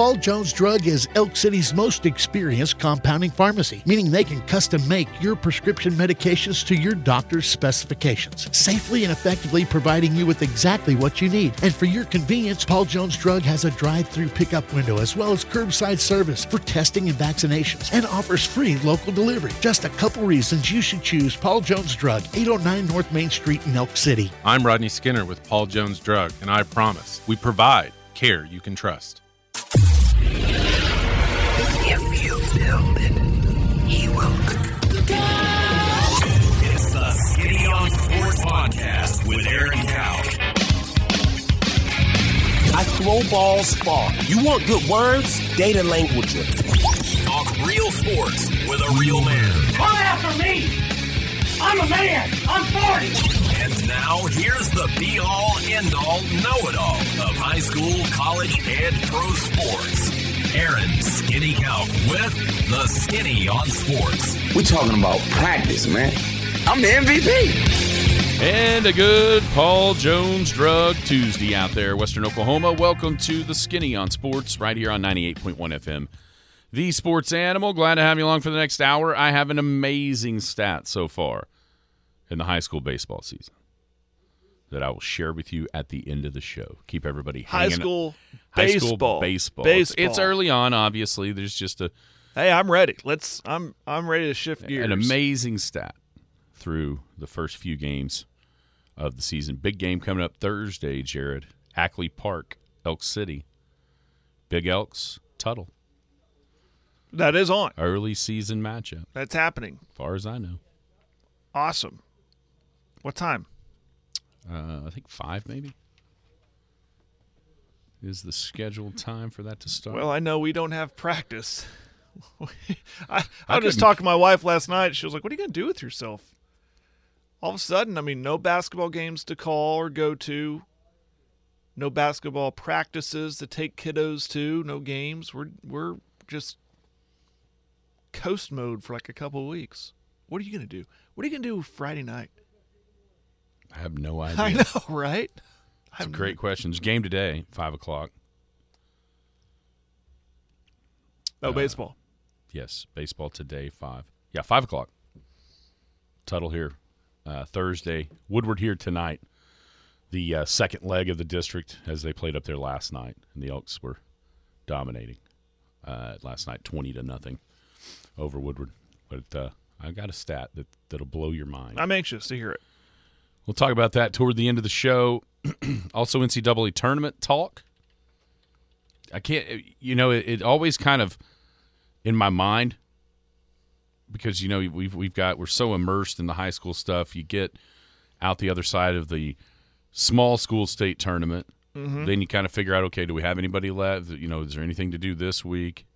Paul Jones Drug is Elk City's most experienced compounding pharmacy, meaning they can custom make your prescription medications to your doctor's specifications, safely and effectively providing you with exactly what you need. And for your convenience, Paul Jones Drug has a drive through pickup window as well as curbside service for testing and vaccinations and offers free local delivery. Just a couple reasons you should choose Paul Jones Drug, 809 North Main Street in Elk City. I'm Rodney Skinner with Paul Jones Drug, and I promise we provide care you can trust. If you build it, he will. It's the Skinny on Sports Podcast with Aaron Cow. I throw balls far. You want good words? Data language. Talk real sports with a real man. Come after me! I'm a man! I'm 40! And now here's the be all, end all, know it all of high school, college, and pro sports. Aaron Skinny Cow with the Skinny on Sports. We're talking about practice, man. I'm the MVP. And a good Paul Jones Drug Tuesday out there, Western Oklahoma. Welcome to the Skinny on Sports right here on 98.1 FM. The Sports Animal. Glad to have you along for the next hour. I have an amazing stat so far in the high school baseball season that I will share with you at the end of the show. Keep everybody High school high baseball. school baseball. It's- Baseball. It's early on, obviously. There's just a Hey, I'm ready. Let's. I'm. I'm ready to shift gears. an amazing stat through the first few games of the season. Big game coming up Thursday, Jared. Ackley Park, Elk City. Big Elks, Tuttle. That is on. Early season matchup, That's happening. as far as I know. Awesome. What time? Uh, I think five, maybe. Is the scheduled time for that to start? Well, I know we don't have practice. I, I, I was just talking to my wife last night. She was like, "What are you going to do with yourself?" All of a sudden, I mean, no basketball games to call or go to. No basketball practices to take kiddos to. No games. We're we're just coast mode for like a couple of weeks. What are you going to do? What are you going to do Friday night? I have no idea. I know, right? It's a great question. There's game today, five o'clock. Oh, Uh, baseball. Yes, baseball today, five. Yeah, five o'clock. Tuttle here uh, Thursday. Woodward here tonight. The uh, second leg of the district as they played up there last night, and the Elks were dominating uh, last night, twenty to nothing over Woodward. But uh, I got a stat that that'll blow your mind. I'm anxious to hear it. We'll talk about that toward the end of the show. also, NCAA tournament talk. I can't, you know, it, it always kind of in my mind because you know we've we've got we're so immersed in the high school stuff. You get out the other side of the small school state tournament, mm-hmm. then you kind of figure out, okay, do we have anybody left? You know, is there anything to do this week?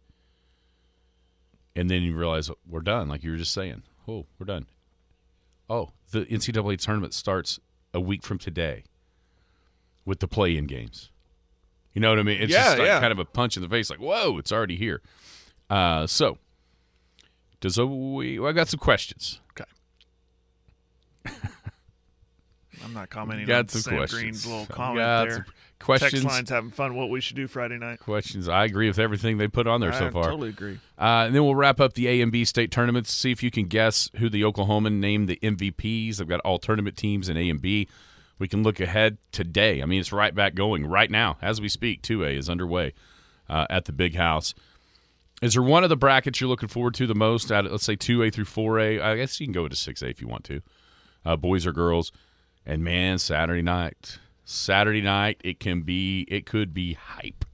And then you realize we're done, like you were just saying. Oh, we're done. Oh, the NCAA tournament starts a week from today with the play-in games. You know what I mean? It's Yeah, just like yeah. kind of a punch in the face, like whoa, it's already here. Uh, so, does a, we? Well, I got some questions. Okay. I'm not commenting Got on some Sam questions. Green's little comment got there. some questions. Text lines having fun. What we should do Friday night. Questions. I agree with everything they put on there so far. I totally agree. Uh, and then we'll wrap up the A and B state tournaments. See if you can guess who the Oklahoman named the MVPs. I've got all tournament teams in A and B. We can look ahead today. I mean, it's right back going right now as we speak. Two A is underway uh, at the Big House. Is there one of the brackets you're looking forward to the most? Out of, let's say two A through four A. I guess you can go to six A if you want to. Uh, boys or girls. And man, Saturday night, Saturday night, it can be, it could be hype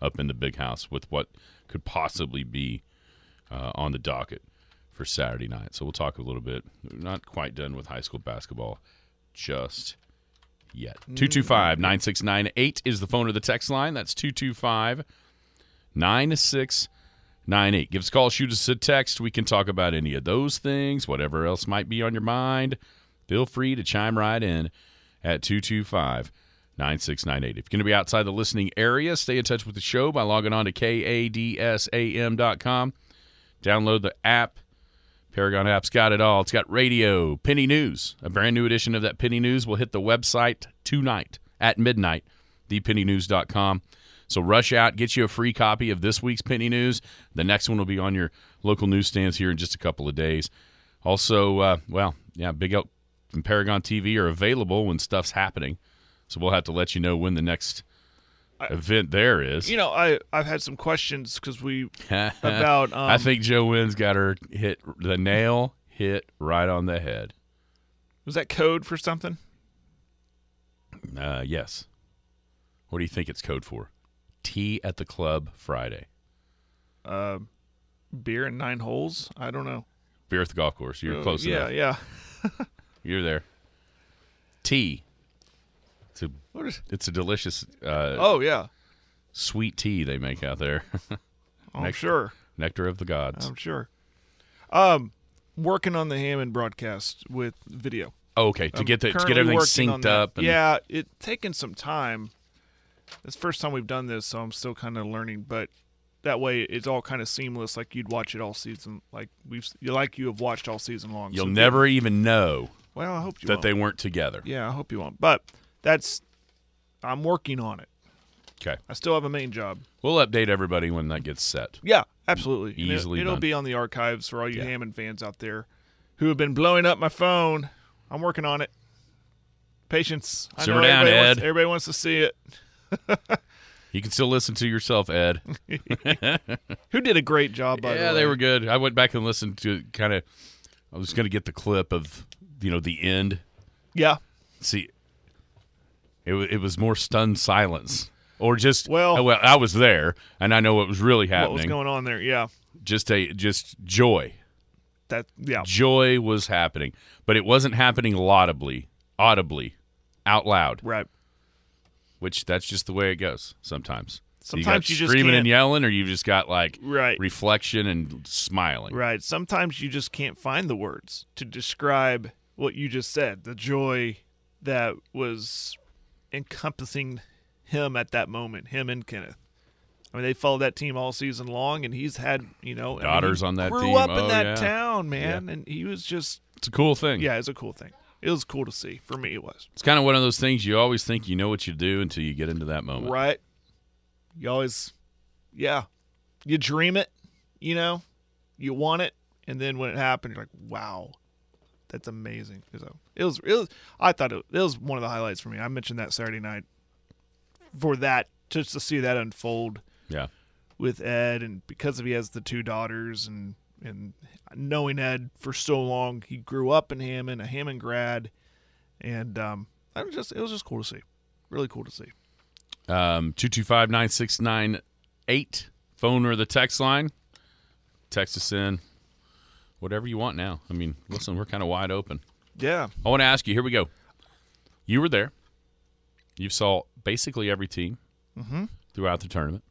up in the big house with what could possibly be uh, on the docket for Saturday night. So we'll talk a little bit. We're not quite done with high school basketball just yet. 225 9698 is the phone or the text line. That's 225 9698. Give us a call, shoot us a text. We can talk about any of those things, whatever else might be on your mind. Feel free to chime right in at 225 9698. If you're going to be outside the listening area, stay in touch with the show by logging on to kadsam.com. Download the app. Paragon app's got it all. It's got radio, Penny News. A brand new edition of that Penny News will hit the website tonight at midnight, thepennynews.com. So rush out, get you a free copy of this week's Penny News. The next one will be on your local newsstands here in just a couple of days. Also, uh, well, yeah, Big Elk and Paragon TV are available when stuff's happening. So we'll have to let you know when the next event there is. You know, I I've had some questions because we about. Um, I think Joe Wynn's got her hit the nail hit right on the head. was that code for something? Uh, yes. What do you think it's code for? Tea at the club Friday. Uh, beer and nine holes. I don't know. Beer at the golf course. You're Uh, close Yeah, enough. yeah. You're there. Tea. It's a What is? it's a delicious uh, Oh yeah. sweet tea they make out there. I'm Next- sure. Nectar of the gods. I'm sure. Um, working on the Hammon broadcast with video. oh, okay, to I'm get the, to get everything synced up. And, yeah, it taken some time. It's the first time we've done this, so I'm still kind of learning. But that way, it's all kind of seamless, like you'd watch it all season, like we've, you like you have watched all season long. You'll So- never even know Well, I hope you that won't. they weren't together. Yeah, I hope you won't. But that's, I'm working on it. Okay. I still have a main job. We'll update everybody when that gets set. Yeah, absolutely. And it- Easily It'll done. be on the archives for all you Yeah. Hammon fans out there who have been blowing up my phone. I'm working on it. Patience. I Simmer down, everybody Wants, Ed. everybody wants to see it. You can still listen to yourself, Ed. Who did a great job, by the way. yeah, they were good. I went back and listened to kind of. I was going to get the clip of you know the end. Yeah. See, it it was more stunned silence, or just Well- oh, well, I was there and I know what was really happening. What was going on there? Yeah. just a just joy, That. Yeah. joy was happening, but it wasn't happening laudably, audibly, out loud. Right. Which that's just the way it goes sometimes. Sometimes you, you just screaming and yelling, or you've just got like Right. reflection and smiling. Right. Sometimes you just can't find the words to describe what you just said. The joy that was encompassing him at that moment, him and Kenneth. I mean, they followed that team all season long, and he's had, you know, I mean, Daughters on that grew team. up in Oh, that yeah. town, man, and he was just, It's a cool thing. yeah, it's a cool thing. It was cool to see. For me, it was. It's kind of one of those things you always think you know what you do until you get into that moment. Right. You always, yeah, you dream it, you know, you want it, and then when it happened, you're like, wow, that's amazing. So it was, it was. I thought it, it was one of the highlights for me. I mentioned that Saturday night for that, just to see that unfold Yeah. with Ed, and because of he has the two daughters, and and knowing Ed for so long, he grew up in Hammon, a Hammon grad, and um, I was just, it was just cool to see, really cool to see. Um, 225-9698, phone or the text line. Text us in. Whatever you want now. I mean, listen, we're kind of wide open. Yeah. I want to ask you, here we go. You were there. You saw basically every team Mm-hmm. throughout the tournament.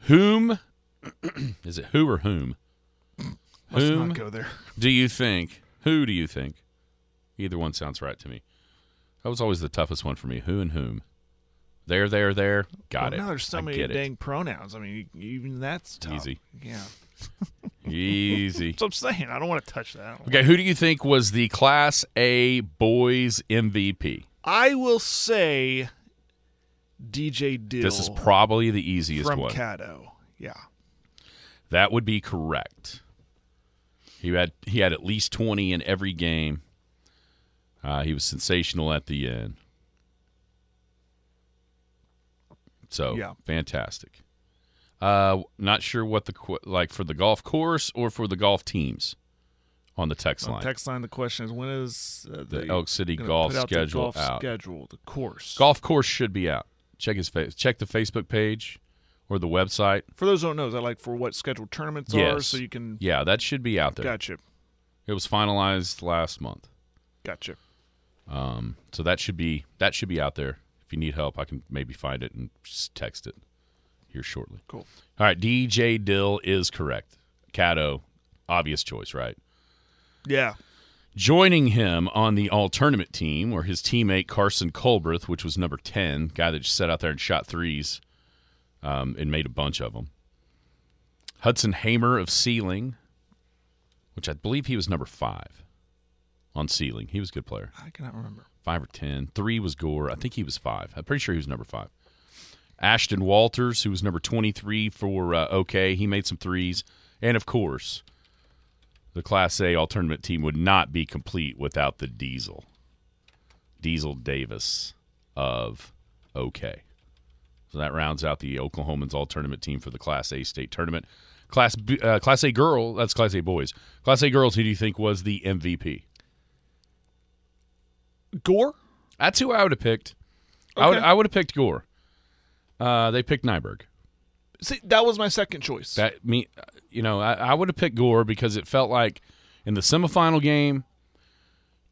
Whom is it who or whom? Let's whom not go there. do you think? Who do you think? Either one sounds right to me. That was always the toughest one for me. Who and whom? There, there, there. Got well, it. Now there's so I many get it. dang pronouns. I mean, even that's tough. Easy. Yeah. Easy. That's what I'm saying. I don't want to touch that. Okay, who do you think was the Class A boys MVP? I will say DJ Dill. This is probably the easiest from one. Caddo. Yeah. That would be correct. He had he had at least twenty in every game. Uh, he was sensational at the end. So Yeah. fantastic. Uh, not sure what the like for the golf course or for the golf teams on the text On line. text line, the question is when is uh, The Elk City golf out the schedule golf out. schedule, the course. Golf course should be out. Check his face. Check the Facebook page or the website. For those who don't know, is that like for what scheduled tournaments are, so you can. Yeah, that should be out there. Gotcha. It was finalized last month. Gotcha. Um, so that should be that should be out there. If you need help, I can maybe find it and just text it here shortly. Cool. All right, DJ Dill is correct. Caddo, obvious choice, right? Yeah. Joining him on the all tournament team were his teammate Carson Colbreth, which was number ten, guy that just sat out there and shot threes, um, and made a bunch of them. Hudson Hamer of Seiling, which I believe he was number five on Seiling. He was a good player I cannot remember. five or ten. Three was Gore. I think he was five. I'm pretty sure he was number five. Ashton Walters, who was number 23 for uh, OK, he made some threes. And of course, the Class A all tournament team would not be complete without the Diesel. Diesel Davis of OK. So that rounds out the Oklahomans all tournament team for the Class A state tournament. Class B, uh, Class A girl, that's Class A boys. Class A girls, who do you think was the MVP? Gore. That's who I would have picked. I would I would have picked Gore. Uh, they picked Nyberg. See, that was my second choice. That me, you know, I, I would have picked Gore because it felt like in the semifinal game,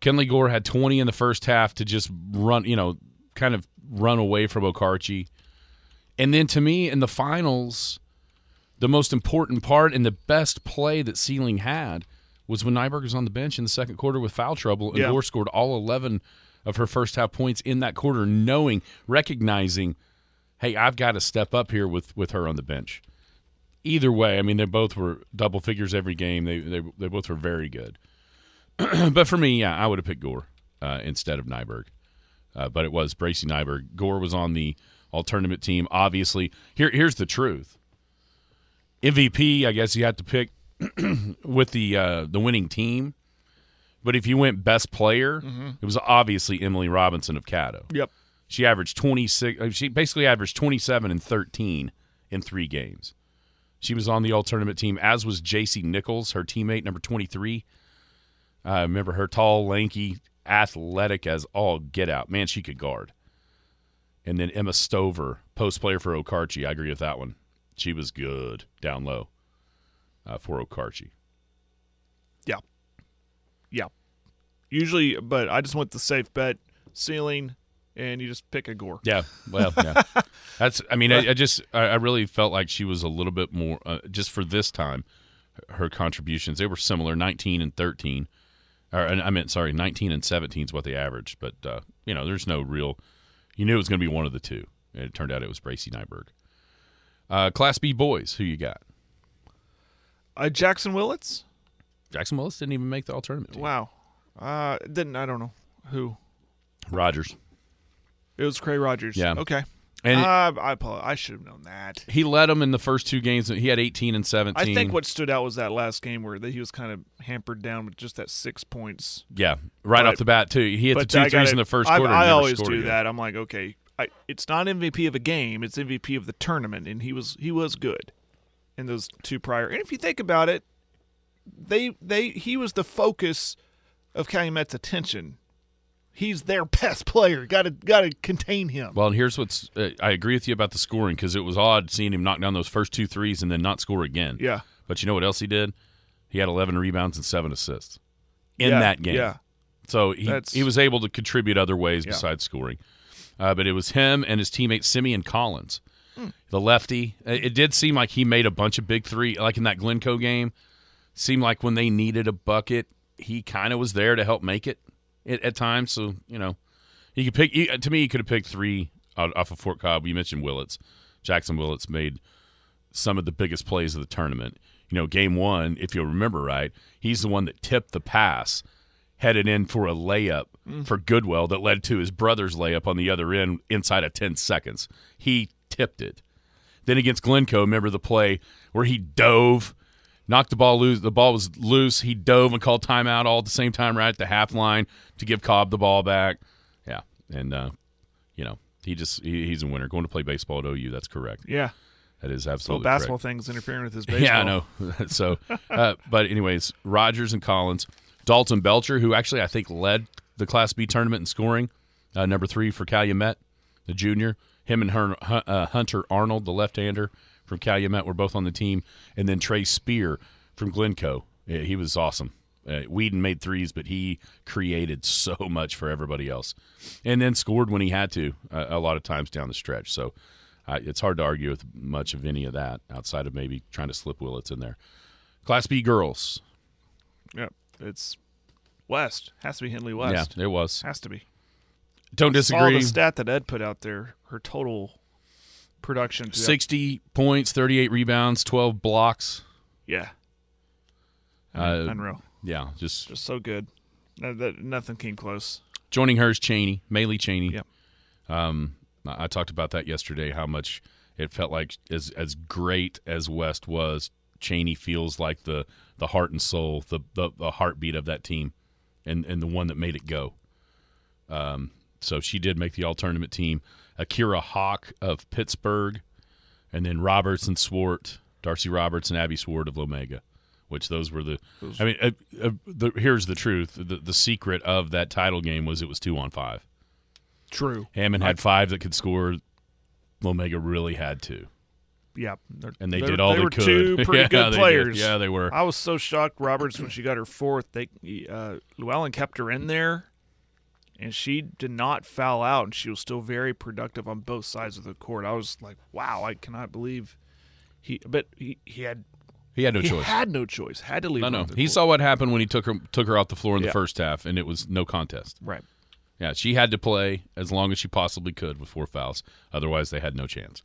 Kenley Gore had 20 in the first half to just run, you know, kind of run away from Okarche. And then to me in the finals, the most important part and the best play that Seiling had was when Nyberg was on the bench in the second quarter with foul trouble and Yeah. Gore scored all 11 of her first half points in that quarter, knowing, recognizing, hey, I've got to step up here with, with her on the bench either way, I mean, they both were double figures every game. They they, they both were very good. but for me, yeah, I would have picked Gore uh, instead of Nyberg. Uh, but it was Bracy Nyberg. Gore was on the all tournament team. Obviously, here here's the truth. MVP, I guess you had to pick with the uh, the winning team. But if you went best player, it was obviously Emily Robinson of Caddo. Yep. She averaged 26. uh, She basically averaged 27 and 13 in three games. She was on the all tournament team, as was JC Nichols, her teammate, number 23. I remember her tall, lanky, athletic as all get out. Man, she could guard. And then Emma Stover, post player for Okarche. I agree with that one. She was good down low uh, for Okarche. Yeah. Yeah. Usually, but I just went the safe bet Seiling, and you just pick a Gore. Yeah, well, yeah. That's. I mean, I, I just, I, I really felt like she was a little bit more, uh, just for this time, her contributions. They were similar, nineteen and thirteen, or I meant sorry, nineteen and seventeen is what they averaged. But uh, you know, there's no real. You knew it was going to be one of the two, and it turned out it was Bracy Nyberg. Uh, Class B boys, who you got? Uh, Jackson Willits. Jackson Willis didn't even make the all tournament team. Wow. Uh, didn't I don't know who. Rogers, It was Cray Rogers. Yeah. Okay. and uh, I apologize. I should have known that. he led them in the first two games. He had eighteen and seventeen. I think what stood out was that last game where he was kind of hampered down with just that six points. Yeah, right But- off the bat too. He hit the two threes in the first I, quarter. and I always do again. that. I'm like, okay, I, it's not MVP of a game; it's MVP of the tournament, and he was he was good in those two prior. And if you think about it, they they he was the focus of Calumet's attention. He's their best player. Got to got to contain him. Well, and here's what's uh, I agree with you about the scoring because it was odd seeing him knock down those first two threes and then not score again. Yeah. But you know what else he did? He had 11 rebounds and seven assists in Yeah, that game. Yeah. So he That's- he was able to contribute other ways Yeah. besides scoring. Uh, but it was him and his teammate Simeon Collins, Hmm. the lefty. It did seem like he made a bunch of big three, like in that Glencoe game. Seemed like when they needed a bucket, he kind of was there to help make it at, at times. So you know, he could pick. He, to me, he could have picked three out, off of Fort Cobb. You mentioned Willits. Jackson Willits made some of the biggest plays of the tournament. You know, game one, if you'll remember right, he's the one that tipped the pass, headed in for a layup mm. for Goodwell that led to his brother's layup on the other end inside of 10 seconds. He tipped it. Then against Glencoe, remember the play where he dove, knocked the ball loose. The ball was loose. He dove and called timeout all at the same time, right at the half line to give Cobb the ball back. Yeah. And, uh, you know, he just, he, he's a winner. Going to play baseball at OU, that's correct. Yeah. That is So absolutely basketball correct. things interfering with his baseball. Yeah, I know. so, uh, but anyways, Rogers and Collins, Dalton Belcher, who actually I think led the Class B tournament in scoring, uh, number three for Calumet, the junior. Him and her, uh, Hunter Arnold, the left-hander from Calumet, were both on the team, and then Trey Spear from Glencoe. Yeah, he was awesome. Uh, Whedon made threes, but he created so much for everybody else, and then scored when he had to uh, a lot of times down the stretch. So uh, it's hard to argue with much of any of that outside of maybe trying to slip Willits in there. Class B girls, Yeah. It's West. Has to be Henley West. yeah, it was. Has to be. Don't Saw disagree. the stat that Ed put out there. Her total production. throughout- Sixty points, thirty-eight rebounds, twelve blocks. Yeah. Uh, Unreal. yeah, just Just so good. No, that, nothing came close. joining hers, Cheney, Maylee Cheney. Yep. Um, I I talked about that yesterday. How much it felt like as as great as West was, Cheney feels like the the heart and soul, the the, the heartbeat of that team, and and the one that made it go. Um, so she did make the all tournament team. Akira Hawk of Pittsburgh, and then Roberts and Swart, Darcy Roberts and Abby Swart of Lomega, which those were the. I mean, uh, uh, the, here's the truth: the, the secret of that title game was it was two on five. True. Hammon had five that could score. Lomega really had two, Yeah. and they did all they they, were could. two pretty Yeah, good players. Yeah, they were. I was so shocked, Roberts, when she got her fourth. They uh, Llewellyn kept her in there, and she did not foul out, and she was still very productive on both sides of the court. I was like, wow, I cannot believe he. But he, he had He had no he choice. had no choice. Had to leave. no, no. He court. saw what happened when he took her took her off the floor in the first half, and it was no contest. right. Yeah, she had to play as long as she possibly could with four fouls. Otherwise, they had no chance.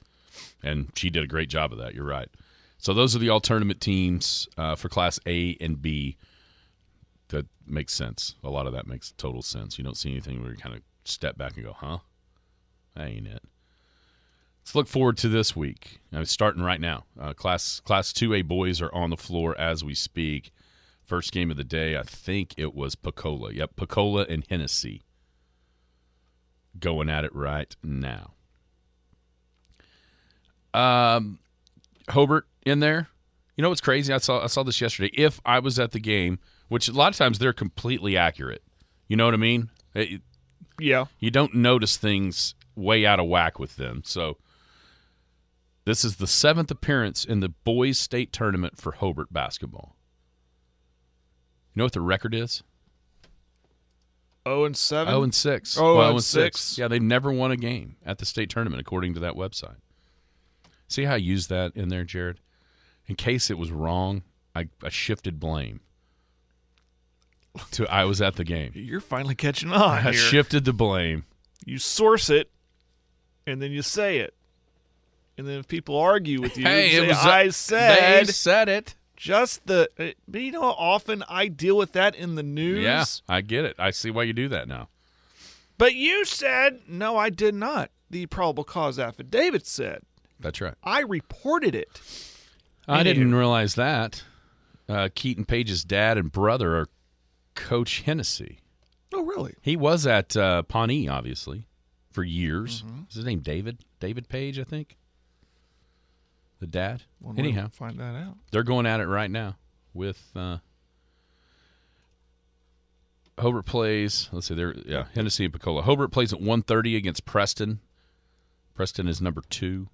And she did a great job of that. You're right. So those are the all tournament teams uh, for Class A and B. That makes sense. A lot of that makes total sense. You don't see anything where you kind of step back and go, "Huh, that ain't it." Let's look forward to this week. I'm starting right now. Uh, class Class Two A boys are on the floor as we speak. First game of the day, I think it was Pocola. Yep, Pocola and Hennessey going at it right now. Um, Hobart in there. You know what's crazy? I saw I saw this yesterday. If I was at the game, which a lot of times they're completely accurate. You know what I mean? Eh, it- Yeah. you don't notice things way out of whack with them. So this is the seventh appearance in the boys state tournament for Hobart basketball. You know what the record is? Oh and seven. Oh and six. Oh, Well, and oh and six. six. Yeah, they never won a game at the state tournament, according to that website. See how I used that in there, Jared? In case it was wrong, I, I shifted blame to I was at the game. You're finally catching on. I here. shifted the blame. you source it, and then you say it, and then if people argue with you, Hey, say, it was I they said said it. just the. uh, But you know how often I deal with that in the news. Yeah, I get it. I see why you do that now. But you said no, I did not. The probable cause affidavit said That's right. I reported it. I didn't realize that. Uh, Keiton Page's dad and brother are Coach Hennessey. Oh, really? He was at uh, Pawnee, obviously, for years. Mm-hmm. Is his name David? David Page, I think. The dad. Well, Anyhow, find that out. they're going at it right now with uh, Hobart plays. Let's see, they're yeah Hennessey and Pocola. Hobart plays at 1.30 against Preston. Preston is number two.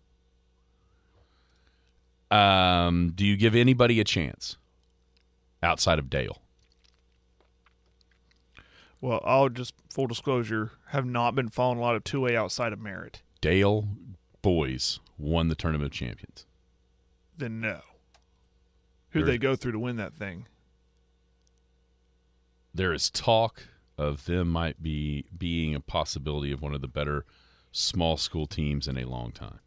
Um, do you give anybody a chance outside of Dale? Well, I'll just full disclosure have not been following a lot of two A outside of Merritt. Dale boys won the tournament of champions. Then no. Who they go through to win that thing? There is talk of them might be being a possibility of one of the better small school teams in a long time.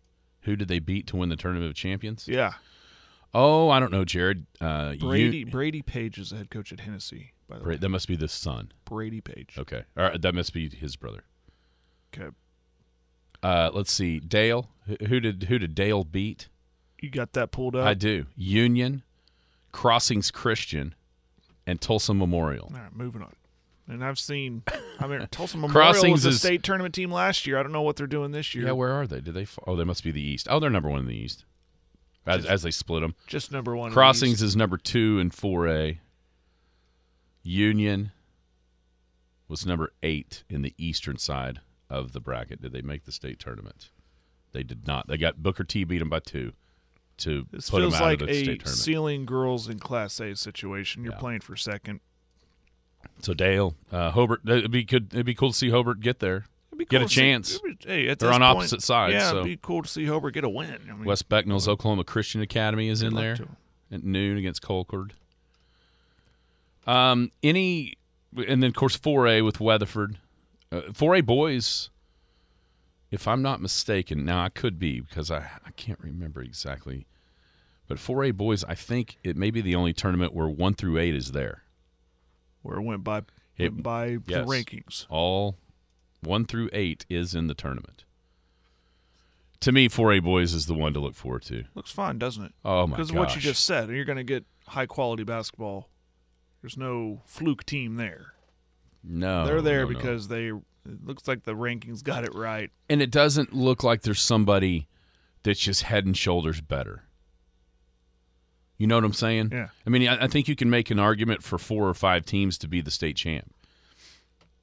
Who did they beat to win the tournament of champions? Yeah, Oh, I don't know, Jared. Uh, you- Brady Brady Page is the head coach at Hennessey. By the Bra- way, that must be the son. Brady Page. Okay, all right, that must be his brother. Okay, Uh, let's see, Dale. Who who did who did Dale beat? you got that pulled up. I do. Union, Crossings Christian, and Tulsa Memorial. All right, moving on. And I've seen. I mean, Tulsa Memorial Crossings was a is- state tournament team last year. I don't know what they're doing this year. Yeah, where are they? Did they? Oh, they must be the East. Oh, they're number one in the East. As, as they split them. Just number one. in the Crossings East. is number two in 4A. Union was number eight in the eastern side of the bracket. Did they make the state tournament? They did not. They got Booker T beat them by two to This put them out like of the a state tournament. Seiling girls in Class A situation. You're Yeah. playing for second. so Dale, uh, Hobart, it'd be good. It'd be cool to see Hobart get there. It'd be Get a see- chance. it'd be- hey, They're on point, opposite sides, Yeah, so- it'd be cool to see Hobart get a win. I mean, West Becknell's Oklahoma Christian Academy is in there at noon against Colcord. Um, any, and then of course 4A with Weatherford. Uh, 4A boys, if I'm not mistaken, now I could be because I I can't remember exactly, but 4A boys, I think it may be the only tournament where one through eight is there. where it went by It- went by yes. the rankings. All one through eight is in the tournament. To me, 4A boys is the one to look forward to. Looks fun, doesn't it? Oh my Because of what you just said, you're going to get high quality basketball. There's no fluke team there. no, They're there no, no. because they. It looks like the rankings got it right. and it doesn't look like there's somebody that's just head and shoulders better. You know what I'm saying? Yeah. I mean, I, I think you can make an argument for four or five teams to be the state champ.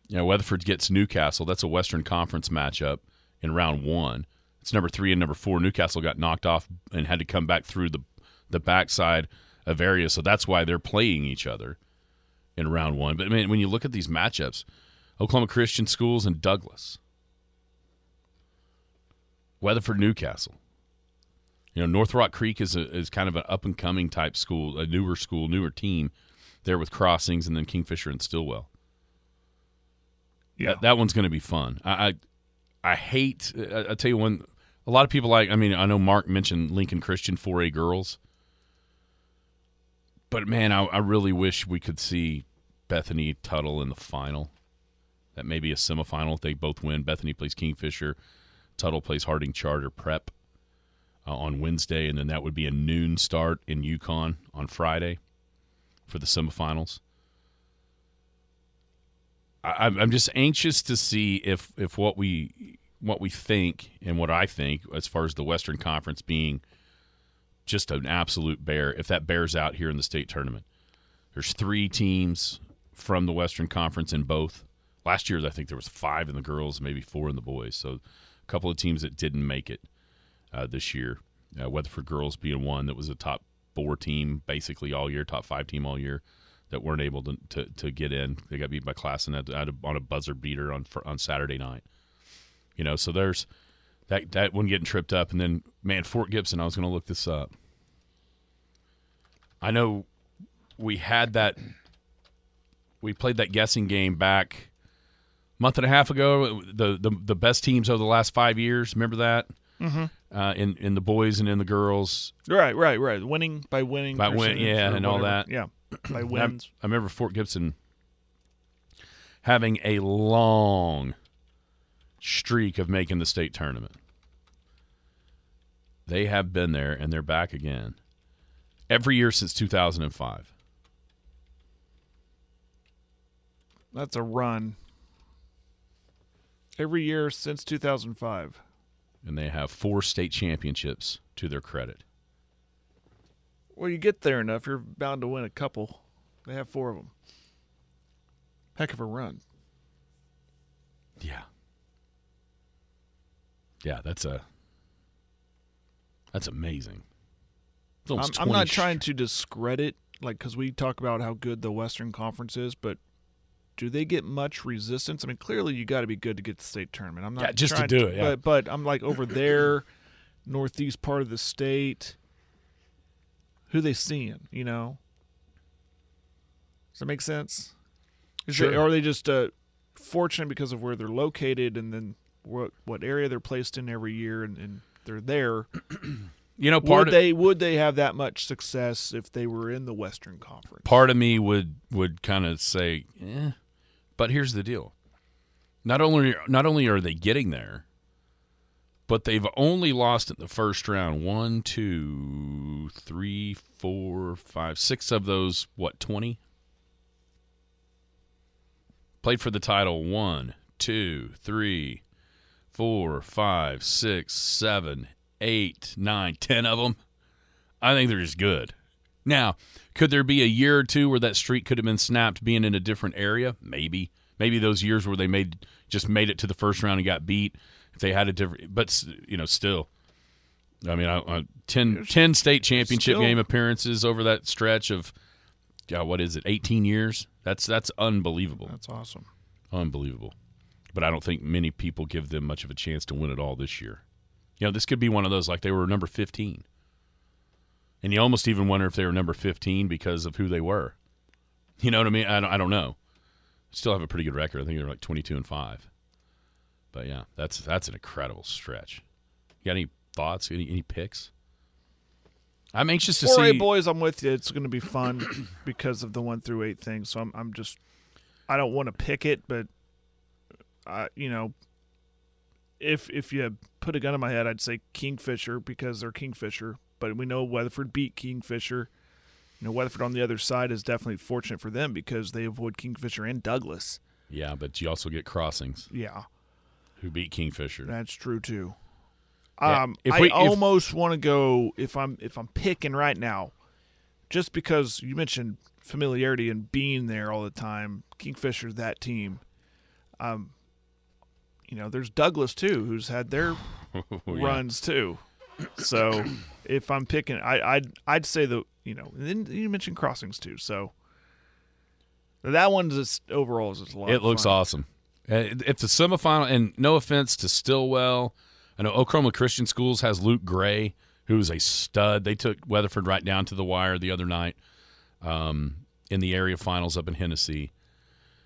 You know, Weatherford gets Newcastle. That's a Western Conference matchup in round one. It's number three and number four. Newcastle got knocked off and had to come back through the the backside of area, so that's why they're playing each other in round one. But I mean, when you look at these matchups, Oklahoma Christian Schools and Douglas, Weatherford, Newcastle. You know, North Rock Creek is a, is kind of an up and coming type school, a newer school, newer team. There with Crossings and then Kingfisher and Stilwell. Yeah. That, that one's going to be fun. I, I I hate. I, I tell you one. A lot of people like. I mean, I know Mark mentioned Lincoln Christian 4A girls, but man, I, I really wish we could see Bethany Tuttle in the final. That may be a semifinal if they both win. Bethany plays Kingfisher, Tuttle plays Harding Charter Prep uh, on Wednesday, and then that would be a noon start in Yukon on Friday for the semifinals. I, I'm just anxious to see if if what we what we think and what I think as far as the Western Conference being just an absolute bear, if that bears out here in the state tournament. There's three teams from the Western Conference in both. Last year, I think there was five in the girls, maybe four in the boys. So, a couple of teams that didn't make it uh, this year. Uh, Weatherford girls being one that was a top four team basically all year, top five team all year that weren't able to to, to get in. They got beat by Classen at, at a, on a buzzer beater on fr- on Saturday night. You know, so there's that that one getting tripped up, and then man, Fort Gibson. I was going to look this up. I know we had that. We played that guessing game back a month and a half ago. The the the best teams over the last five years. Remember that? Mm-hmm. Uh, in in the boys and in the girls. Right, right, right. Winning by winning. By win- yeah, and all that. Yeah, by I, wins. I remember Fort Gibson having a long streak of making the state tournament. They have been there and they're back again every year since 2005. That's a run. Every year since 2005. And they have four state championships to their credit. Well, you get there enough, you're bound to win a couple. They have four of them. Heck of a run. Yeah. Yeah, that's a that's amazing. I'm, I'm not trying to discredit, like, because we talk about how good the Western Conference is, but do they get much resistance? I mean, clearly you got to be good to get the state tournament. I'm not Yeah, just to do it, yeah. But, but I'm like over there, northeast part of the state. Who they seeing? You know. Does that make sense? Is Sure. or are they just uh, fortunate because of where they're located and then what what area they're placed in every year and, and they're there? You know, part would of, they would they have that much success if they were in the Western Conference? part of me would would kind of say, eh. But here's the deal: not only not only are they getting there, but they've only lost in the first round. One, two, three, four, five, six of those. What twenty? Played for the title. One, two, three, four, five, six, seven, eight, nine, ten of them. I think they're just good. Now, could there be a year or two where that streak could have been snapped being in a different area? Maybe. Maybe those years where they made just made it to the first round and got beat. If they had a different, but you know, still, I mean, I, I, 10, 10 state championship still- game appearances over that stretch of, God, what is it, eighteen years? That's that's unbelievable, That's awesome. unbelievable. But I don't think many people give them much of a chance to win it all this year. You know, this could be one of those like they were number fifteen. And you almost even wonder if they were number 15 because of who they were. You know what I mean? I don't, I don't know. Still have a pretty good record. I think they're like 22 and 5. But yeah, that's that's an incredible stretch. You got any thoughts? Any any picks? I'm anxious to 4A see. boys, I'm with you. It's going to be fun because of the one through eight thing. So I'm, I'm just, I don't want to pick it, but, I, you know, if if you put a gun in my head, I'd say Kingfisher because they're Kingfisher. But we know Weatherford beat Kingfisher. You know, Weatherford on the other side is definitely fortunate for them because they avoid Kingfisher and Douglas. Yeah, but you also get crossings Yeah, who beat Kingfisher. that's true too. Yeah, Um, if I we- if- almost want to go if I'm if I'm picking right now, just because you mentioned familiarity and being there all the time. Kingfisher's that team. Um, you know, there's Douglas too, who's had their Oh, yeah. runs too. So if I'm picking, I, I'd I'd say the you know, and then you mentioned crossings too. So that one just overall is just a lot. It looks fun. awesome. Uh, it- It's a semifinal, and no offense to Stilwell. I know Oklahoma Christian Schools has Luke Gray, who's a stud. They took Weatherford right down to the wire the other night um, in the area finals up in Hennessey.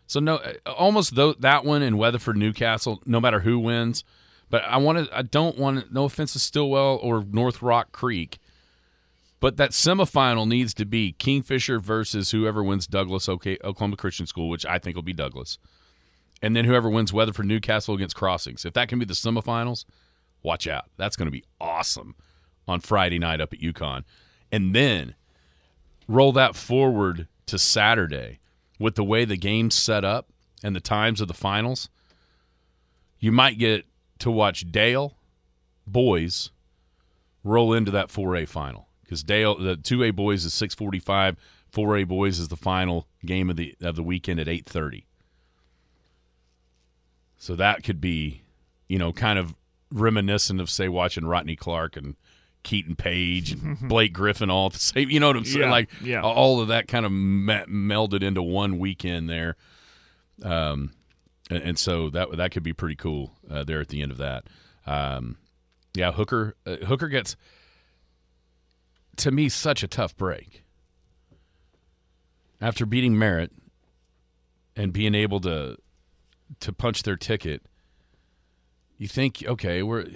So no, uh, almost tho- that one in Weatherford Newcastle. No matter who wins, but I want to. I don't want to. No offense to Stilwell or North Rock Creek, but that semifinal needs to be Kingfisher versus whoever wins Douglas OK, Oklahoma Christian School, which I think will be Douglas, and then whoever wins Weatherford Newcastle against Crossings. If that can be the semifinals, watch out. That's going to be awesome on Friday night up at Yukon, and then roll that forward to Saturday with the way the game's set up and the times of the finals. You might get to watch Dale boys roll into that 4A final because Dale the 2A boys is 6:45, 4A boys is the final game of the of the weekend at 8:30. So that could be, you know, kind of reminiscent of say watching Rodney Clark and Keiton Page and Blake Griffin all at the same. You know what I'm saying? Yeah, like yeah. all of that kind of me- melded into one weekend there. Um, and, and so that that could be pretty cool uh, there at the end of that. Um, yeah, Hooker uh, Hooker gets to me such a tough break after beating Merritt and being able to to punch their ticket. You think, okay, we're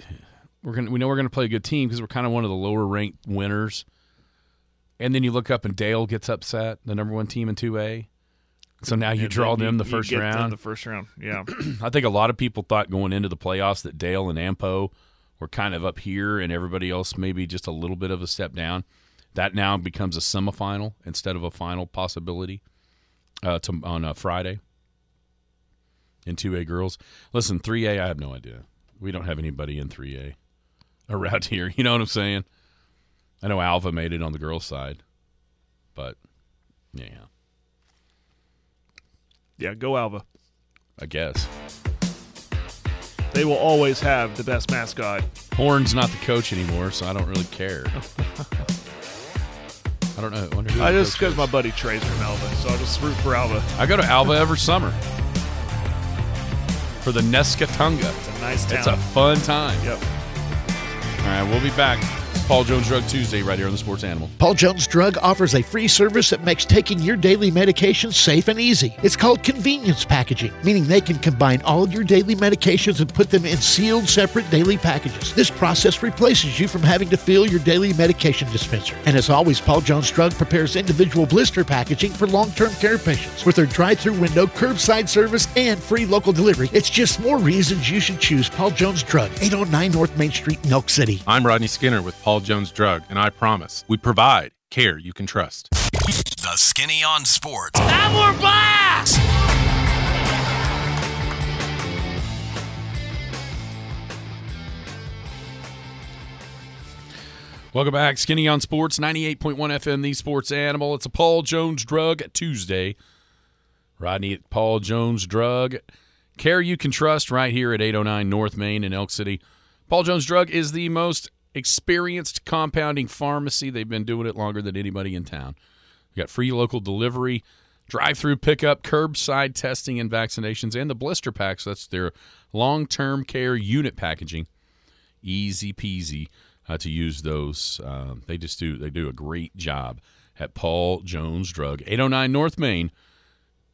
we're gonna we know we're gonna play a good team because we're kind of one of the lower ranked winners, and then you look up and Dale gets upset, the number one team in two A. So now you And draw them the you first get them round. The first round, yeah. I think a lot of people thought going into the playoffs that Dale and Ampo were kind of up here and everybody else maybe just a little bit of a step down. That now becomes a semifinal instead of a final possibility uh, to, on a Friday in 2A girls. Listen, 3A, I have no idea. We don't have anybody in 3A around here. You know what I'm saying? I know Alva made it on the girls' side, but yeah, yeah, go Alva. I guess. They will always have the best mascot. Horn's not the coach anymore, so I don't really care. I don't know. I I just because my buddy Trey's from Alva, so I'll just root for Alva. I go to Alva every summer for the Nescatunga. It's a nice town. It's a fun time. Yep. All right, we'll be back. It's Paul Jones Drug Tuesday right here on the Sports Animal. Paul Jones Drug offers a free service that makes taking your daily medications safe and easy. It's called convenience packaging, meaning they can combine all of your daily medications and put them in sealed, separate daily packages. This process replaces you from having to fill your daily medication dispenser. And as always, Paul Jones Drug prepares individual blister packaging for long term care patients. With their drive through window, curbside service, and free local delivery, it's just more reasons you should choose Paul Jones Drug, 809 North Main Street, Elk City. I'm Rodney Skinner with Paul Jones Drug, and I promise we provide care you can trust. The Skinny on Sports. And we're back! Welcome back. Skinny on Sports, 98.1 FM, the sports animal. It's a Paul Jones Drug Tuesday. Rodney at Paul Jones Drug. Care you can trust right here at 809 North Main in Elk City. Paul Jones Drug is the most experienced compounding pharmacy. They've been doing it longer than anybody in town. We got free local delivery, drive through pickup, curbside testing and vaccinations, and the blister packs. That's their long term care unit packaging. Easy peasy uh, to use those. Um, they just do they do a great job at Paul Jones Drug, 809 North Main.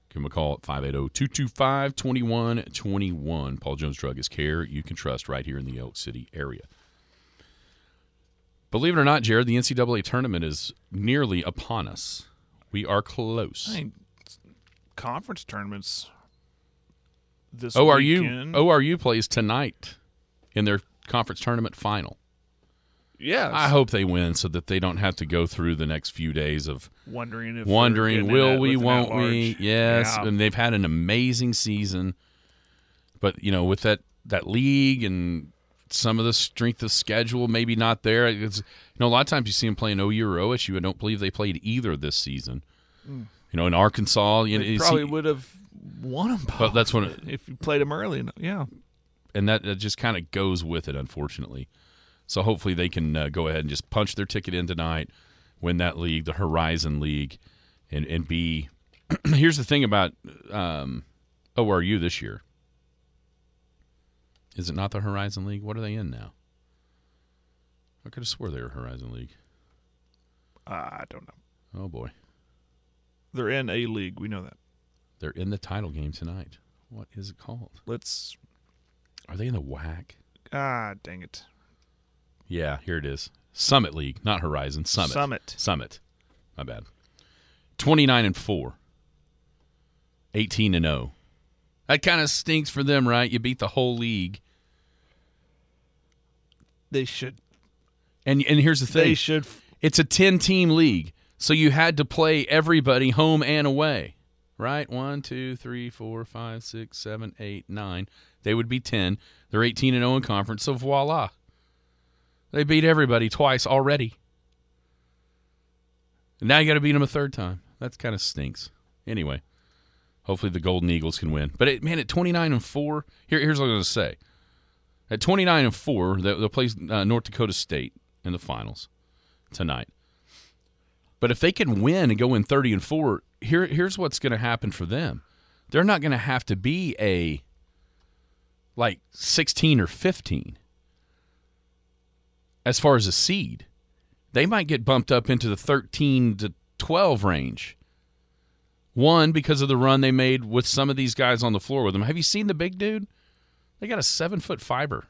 Give them a call at 580-225-2121. Paul Jones Drug is care you can trust right here in the Elk City area. Believe it or not, Jared, the NCAA tournament is nearly upon us. We are close. I mean, conference tournaments. This oh, ORU weekend. Oh, ORU plays tonight in their conference tournament final. Yeah, I hope they win so that they don't have to go through the next few days of wondering if wondering will we, won't we? Yes, Yeah. and they've had an amazing season. But you know, with that that league and some of the strength of schedule, maybe not there. It's, you know, a lot of times you see them playing OU or OSU. I don't believe they played either this season. You know, in Arkansas, you know, probably would have won them. But that's when it- if you played them early. enough. Yeah, and that, that just kind of goes with it, unfortunately. So hopefully they can uh, go ahead and just punch their ticket in tonight, win that league, the Horizon League, and and be. here's the thing about um, ORU this year. Is it not the Horizon League? What are they in now? I could have swore they were Horizon League. I don't know. Oh boy, They're in a league. We know that. they're in the title game tonight. What is it called? Let's. Are they in the WAC? Ah, dang it. Yeah, here it is. Summit League, not Horizon. Summit. Summit. Summit. My bad. 29 and 4. 18 and 0. That kind of stinks for them, right? You beat the whole league. They should. And and here's the thing. They should. It's a 10 team league. So you had to play everybody home and away. Right? One, two, three, four, five, six, seven, eight, nine. They would be 10. They're 18 and 0 in conference. So voila. They beat everybody twice already. And now you got to beat them a third time. That kind of stinks. Anyway, hopefully the Golden Eagles can win. But it, man, at 29 and 4, here, here's what I'm going to say. At 29 and 4, they'll, play uh, North Dakota State in the finals tonight. But if they can win and go in 30 and 4, here here's what's going to happen for them. They're not going to have to be a like 16 or 15 as far as a seed. They might get bumped up into the 13 to 12 range. One because of the run they made with some of these guys on the floor with them. Have you seen the big dude? They got a 7-foot fiber.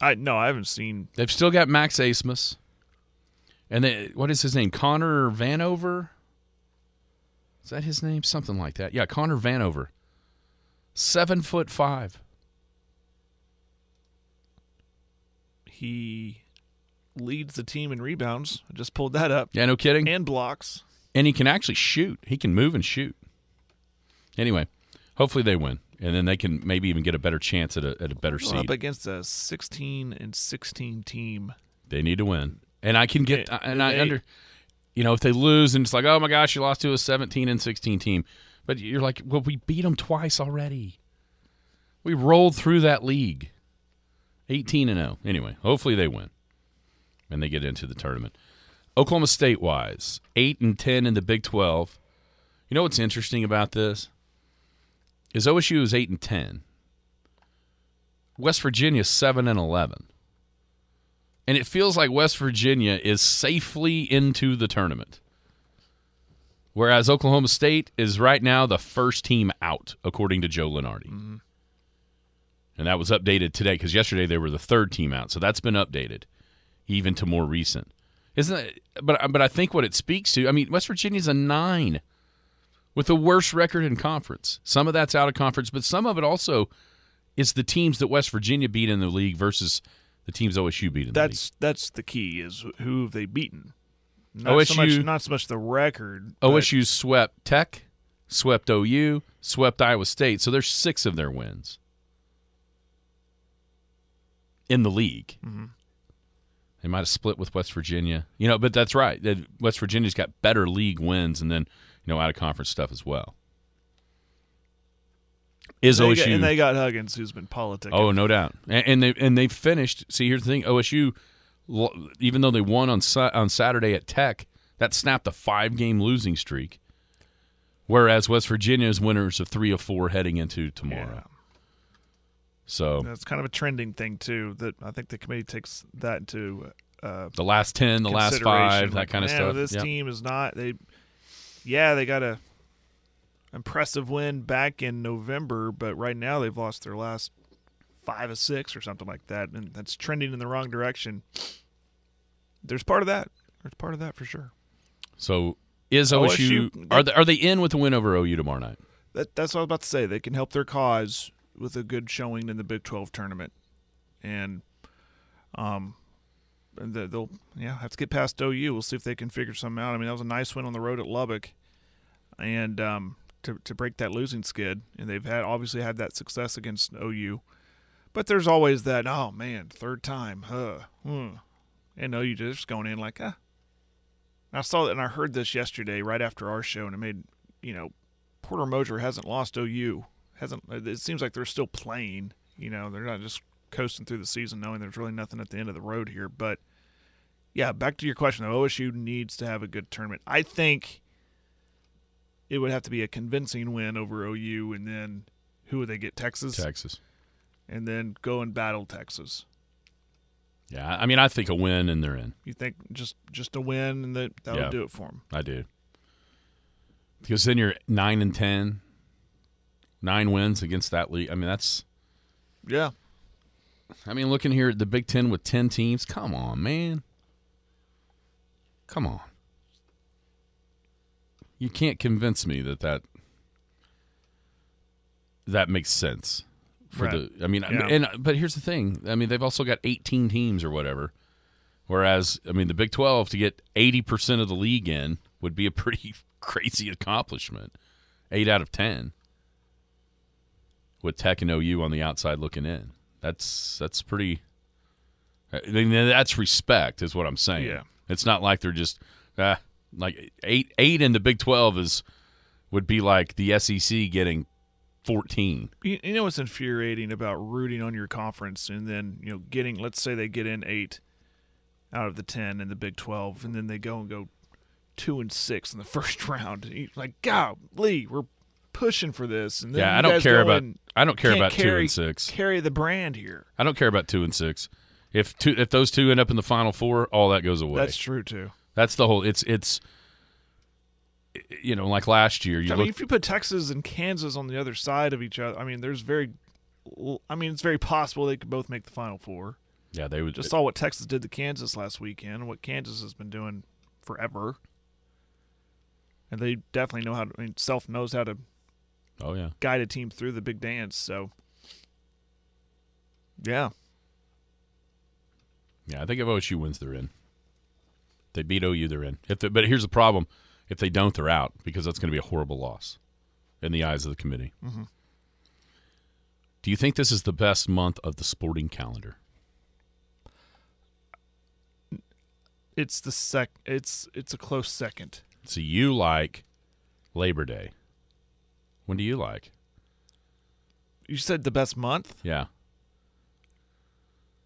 I no, I haven't seen. They've still got Max Abmas. And they, what is his name? Connor Vanover? Is that his name? Something like that. Yeah, Connor Vanover. Seven foot five. He leads the team in rebounds. I just pulled that up. Yeah, no kidding. And blocks. And he can actually shoot. He can move and shoot. Anyway, hopefully they win. And then they can maybe even get a better chance at a, at a better Well, up seed. against a 16 and 16 team. They need to win. And I can get, And- and I they- under, you know, if they lose and it's like, oh my gosh, you lost to a 17 and 16 team. But you're like, well, we beat them twice already. We rolled through that league. 18 and 0. Anyway, hopefully they win and they get into the tournament. Oklahoma State wise, 8 and 10 in the Big 12. You know what's interesting about this? Is OSU is 8 and 10. West Virginia 7 and 11. And it feels like West Virginia is safely into the tournament. Whereas Oklahoma State is right now the first team out, according to Joe Lunardi. Mm-hmm. And that was updated today because yesterday they were the third team out. So that's been updated, even to more recent. Isn't it? But but I think what it speaks to, I mean, West Virginia's a nine with the worst record in conference. Some of that's out of conference, but some of it also is the teams that West Virginia beat in the league versus the teams OSU beat in the league. That's that's the key is who have they beaten. Not so much OSU not so much the record. but OSU swept Tech, swept OU, swept Iowa State. So there's six of their wins in the league. Mm-hmm. They might have split with West Virginia, you know, but that's right. West Virginia's got better league wins, and then you know out of conference stuff as well. Is they OSU got- and they got Huggins, who's been politicking. Oh, no doubt. And, and they and they finished. See, here's the thing: OSU, even though they won on on Saturday at Tech, that snapped a five game losing streak. Whereas West Virginia is winners of three of four heading into tomorrow. Yeah. So That's kind of a trending thing too. That I think the committee takes that into uh, the last ten, the last five, that Like, kind of stuff. This Yep. team is not they. Yeah, they got a impressive win back in November, but right now they've lost their last five or six or something like that, and that's trending in the wrong direction. There's part of that. There's part of that for sure. So is OSU, OSU are they, are they in with the win over OU tomorrow night? That, that's what I was about to say. They can help their cause with a good showing in the Big 12 tournament, and um, they'll yeah have to get past OU. We'll see if they can figure something out. I mean, that was a nice win on the road at Lubbock, and um, to to break that losing skid, and they've had obviously had that success against OU, but there's always that oh man, third time, huh? Hmm. And OU just going in like ah. I saw that and I heard this yesterday right after our show, and it made you know Porter Moser hasn't lost OU. Hasn't it seems like they're still playing. You know, they're not just coasting through the season knowing there's really nothing at the end of the road here. But yeah, back to your question though, OSU needs to have a good tournament. I think it would have to be a convincing win over OU and then who would they get? Texas? Texas. And then go and battle Texas. Yeah, I mean, I think a win and they're in. You think just just a win and that that'll Yeah. do it for them? I do. Because then you're nine and ten, nine wins against that league. I mean, that's. Yeah. I mean, looking here at the Big Ten with ten teams. Come on, man. Come on. You can't convince me that that that makes sense for Right. the. I mean, Yeah. and but here's the thing. I mean, they've also got 18 teams or whatever. Whereas, I mean, the Big 12 to get 80% of the league in would be a pretty crazy accomplishment. Eight out of 10 with Tech and OU on the outside looking in. That's that's pretty. I mean, that's respect, is what I'm saying. Yeah. It's not like they're just ah, like eight eight in the Big 12 is would be like the SEC getting 14. You, you know what's infuriating about rooting on your conference and then you know getting let's say they get in eight out of the ten in the Big Twelve and then they go and go two and six in the first round. Like, Like, Lee, we're pushing for this. And then Yeah, I don't care about I don't care about two and six. Carry the brand here. I don't care about two and six. If two, if those two end up in the final four, all that goes away. That's true too. That's the whole. It's it's. You know, like last year, you I look. mean, if you put Texas and Kansas on the other side of each other, I mean, there's very, I mean, it's very possible they could both make the Final Four. yeah, they would. Just saw what Texas did to Kansas last weekend, what Kansas has been doing forever. And they definitely know how to, I mean, Self knows how to oh yeah, guide a team through the big dance. So, yeah. Yeah. I think if OSU wins, they're in. If they beat OU, they're in. If they, but here's the problem: if they don't, they're out because that's going to be a horrible loss in the eyes of the committee. Mhm. Do you think this is the best month of the sporting calendar? It's the sec, it's, it's a close second. So you like Labor Day. When do you like? You said the best month? Yeah.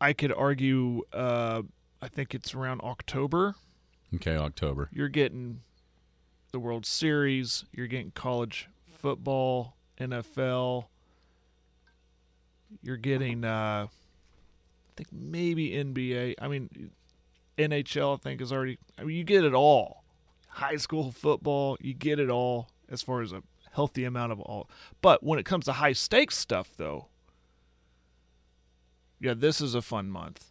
I could argue, uh, I think it's around October. Okay, October. You're getting the World Series. You're getting college football, NFL. You're getting, uh, I think maybe NBA. I mean, NHL. I think is already. I mean, you get it all. High school football. You get it all as far as a healthy amount of all. But when it comes to high stakes stuff, though, yeah, this is a fun month.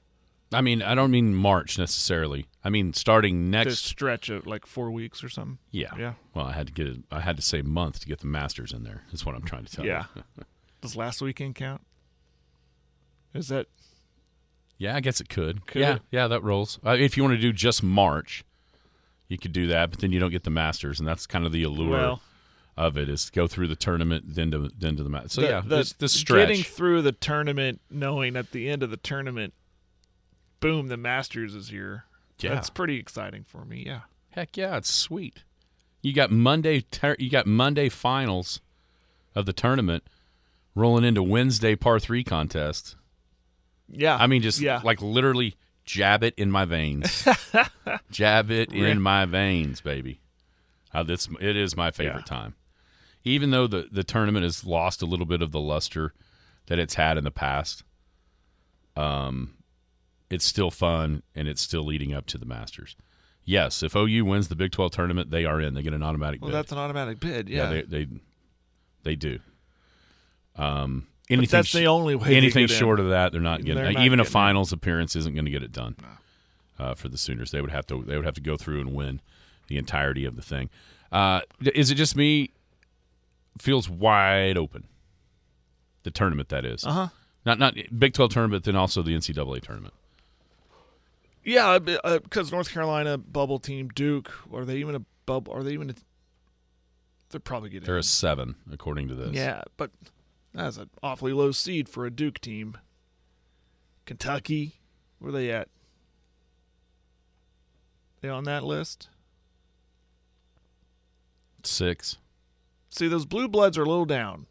I mean, I don't mean March necessarily. I mean starting This next. stretch of like four weeks or something. Yeah. Yeah. Well, I had to get it. I had to say month to get the Masters in there. Is what I'm trying to tell Yeah. you. Does last weekend count? Is that Yeah, I guess it could. Could yeah, it? yeah, that rolls. Uh, if you want to do just March, you could do that, but then you don't get the Masters, and that's kind of the allure Well- of it is to go through the tournament, then to then to the match. So the, yeah, the, this, this stretch. getting through the tournament, knowing at the end of the tournament, boom, the Masters is here. Yeah. That's pretty exciting for me. Yeah. Heck yeah, it's sweet. You got Monday. Ter- you got Monday finals of the tournament rolling into Wednesday par three contest. Yeah. I mean, just yeah. like literally jab it in my veins. jab it in my veins, baby. Uh, this it is my favorite time. Even though the the tournament has lost a little bit of the luster that it's had in the past, um, it's still fun and it's still leading up to the Masters. Yes, if OU wins the Big Twelve tournament, they are in. They get an automatic well, bid. that's an automatic bid. Yeah. they, they they do. Um, But anything that's the only way Anything get in. short of that, they're not getting. They're not even a getting in. finals appearance isn't going to get it done. Uh, for the Sooners, they would have to they would have to go through and win the entirety of the thing. Uh, is it just me? Feels wide open. The tournament that is. Uh huh. Not not Big 12 tournament, then also the NCAA tournament. Yeah, because North Carolina bubble team Duke are they even a bubble? Are they even? A, they're probably getting. They're a seven according to this. Yeah, but that's an awfully low seed for a Duke team. Kentucky, where are they at? They on that list? Six. See, those blue bloods are a little down.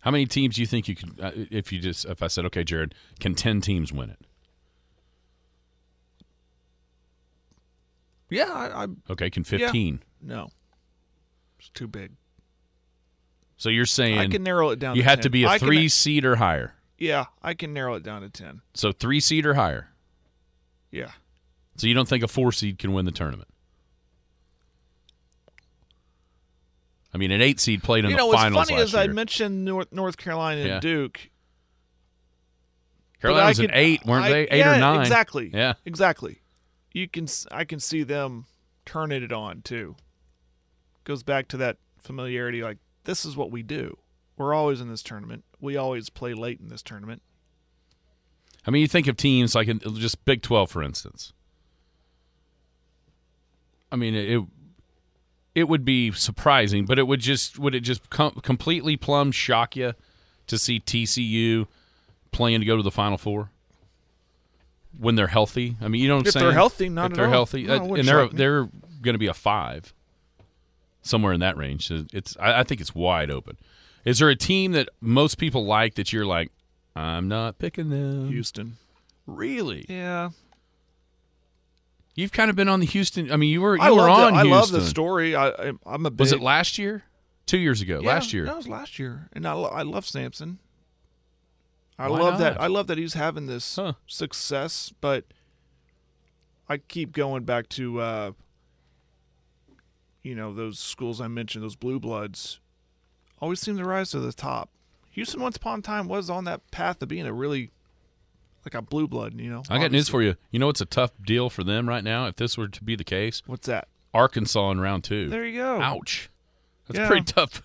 How many teams do you think you could? Uh, if you just if I said, okay, Jared, can ten teams win it? Yeah, I, I Okay, can fifteen? no, it's too big. So you're saying I can narrow it down. you to had 10. to be a I can- three seed or higher. yeah, I can narrow it down to ten. So three seed or higher. Yeah, So you don't think a four seed can win the tournament? I mean, an eight seed played in you the know what's finals funny is I mentioned North, North Carolina and Yeah. Duke. Carolina was an eight, weren't I- they? Eight yeah, or nine? Exactly. Yeah. Exactly. You can I can see them turning it on too. Goes back to that familiarity like this is what we do. We're always in this tournament. We always play late in this tournament. I mean, you think of teams like in, just Big Twelve, for instance. I mean, it it would be surprising, but it would just would it just com- completely plumb shock you to see TCU playing to go to the Final Four when they're healthy? I mean, you know what I'm If saying? they're healthy, not if at they're all. healthy, No, uh, and they're they're going to be a five somewhere in that range. It's I, I think it's wide open. Is there a team that most people like that you're like, I'm not picking them? Houston. Really? Yeah. You've kind of been on the Houston. I mean, you were you I were on the, I love the story. I, I'm a big, Was it last year? Two years ago? Yeah, last year? That was last year, and I, I love Sampson. I Why love that. I love that he's having this Huh. success, but I keep going back to, uh, you know, those schools I mentioned, those blue bloods, always seem to rise to the top. Houston, once upon a time, was on that path of being a really like a blue blood. You know, I got news for you. You know what's a tough deal for them right now? If this were to be the case, What's that? Arkansas in round two. There you go. Ouch. That's Yeah. pretty tough.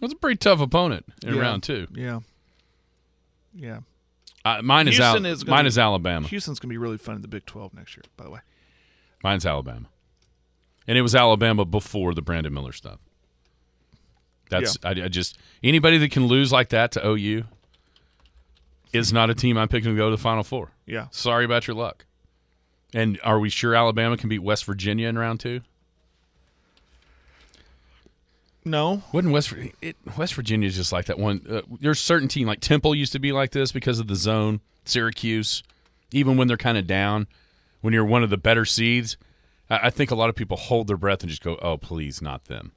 That's a pretty tough opponent in Yeah. round two. Yeah. Yeah. Uh, mine is Houston Al- is mine be- is Alabama. Houston's gonna be really fun in the Big Twelve next year. By the way. Mine's Alabama, and it was Alabama before the Brandon Miller stuff. That's I, I just anybody that can lose like that to OU is not a team I'm picking to go to the Final Four. Yeah. Sorry about your luck. And are we sure Alabama can beat West Virginia in round two? No. Wasn't West it, West Virginia is just like that one? Uh, there's certain team like Temple used to be like this because of the zone. Syracuse, even when they're kind of down, when you're one of the better seeds, I, I think a lot of people hold their breath and just go, "Oh, please, not them."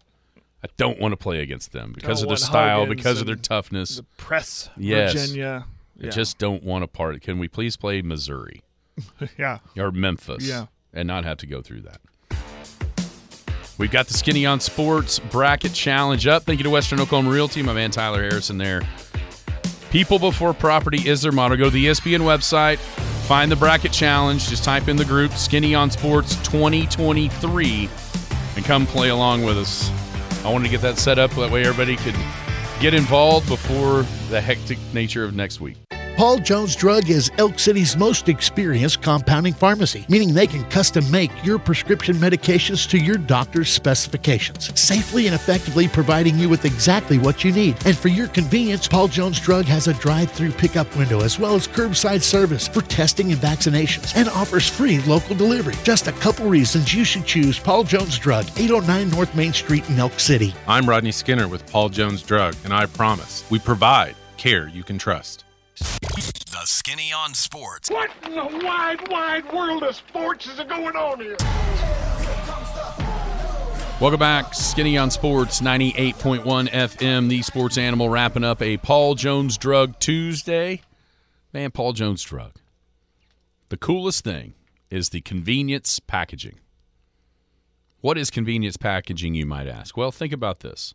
I don't want to play against them because Don't of their style, Huggins because of their toughness. The press. Yes. Virginia. I Yeah. just don't want to part. Can we please play Missouri yeah. or Memphis? Yeah. and not have to go through that. We've got the Skinny on Sports bracket challenge up. Thank you to Western Oklahoma Realty, my man Tyler Harrison there. People before property is their motto. Go to the ESPN website, find the bracket challenge, just type in the group Skinny on Sports 2023 and come play along with us. I wanted to get that set up that way everybody could get involved before the hectic nature of next week. Paul Jones Drug is Elk City's most experienced compounding pharmacy, meaning they can custom make your prescription medications to your doctor's specifications, safely and effectively providing you with exactly what you need. And for your convenience, Paul Jones Drug has a drive through pickup window as well as curbside service for testing and vaccinations and offers free local delivery. Just a couple reasons you should choose Paul Jones Drug, 809 North Main Street in Elk City. I'm Rodney Skinner with Paul Jones Drug, and I promise we provide care you can trust. The Skinny on Sports. What in the wide, wide world of sports is going on here? Welcome back, Skinny on Sports 98.1 FM, the sports animal, wrapping up a Paul Jones Drug Tuesday. Man, Paul Jones Drug. The coolest thing is the convenience packaging. What is convenience packaging, you might ask? Well, think about this.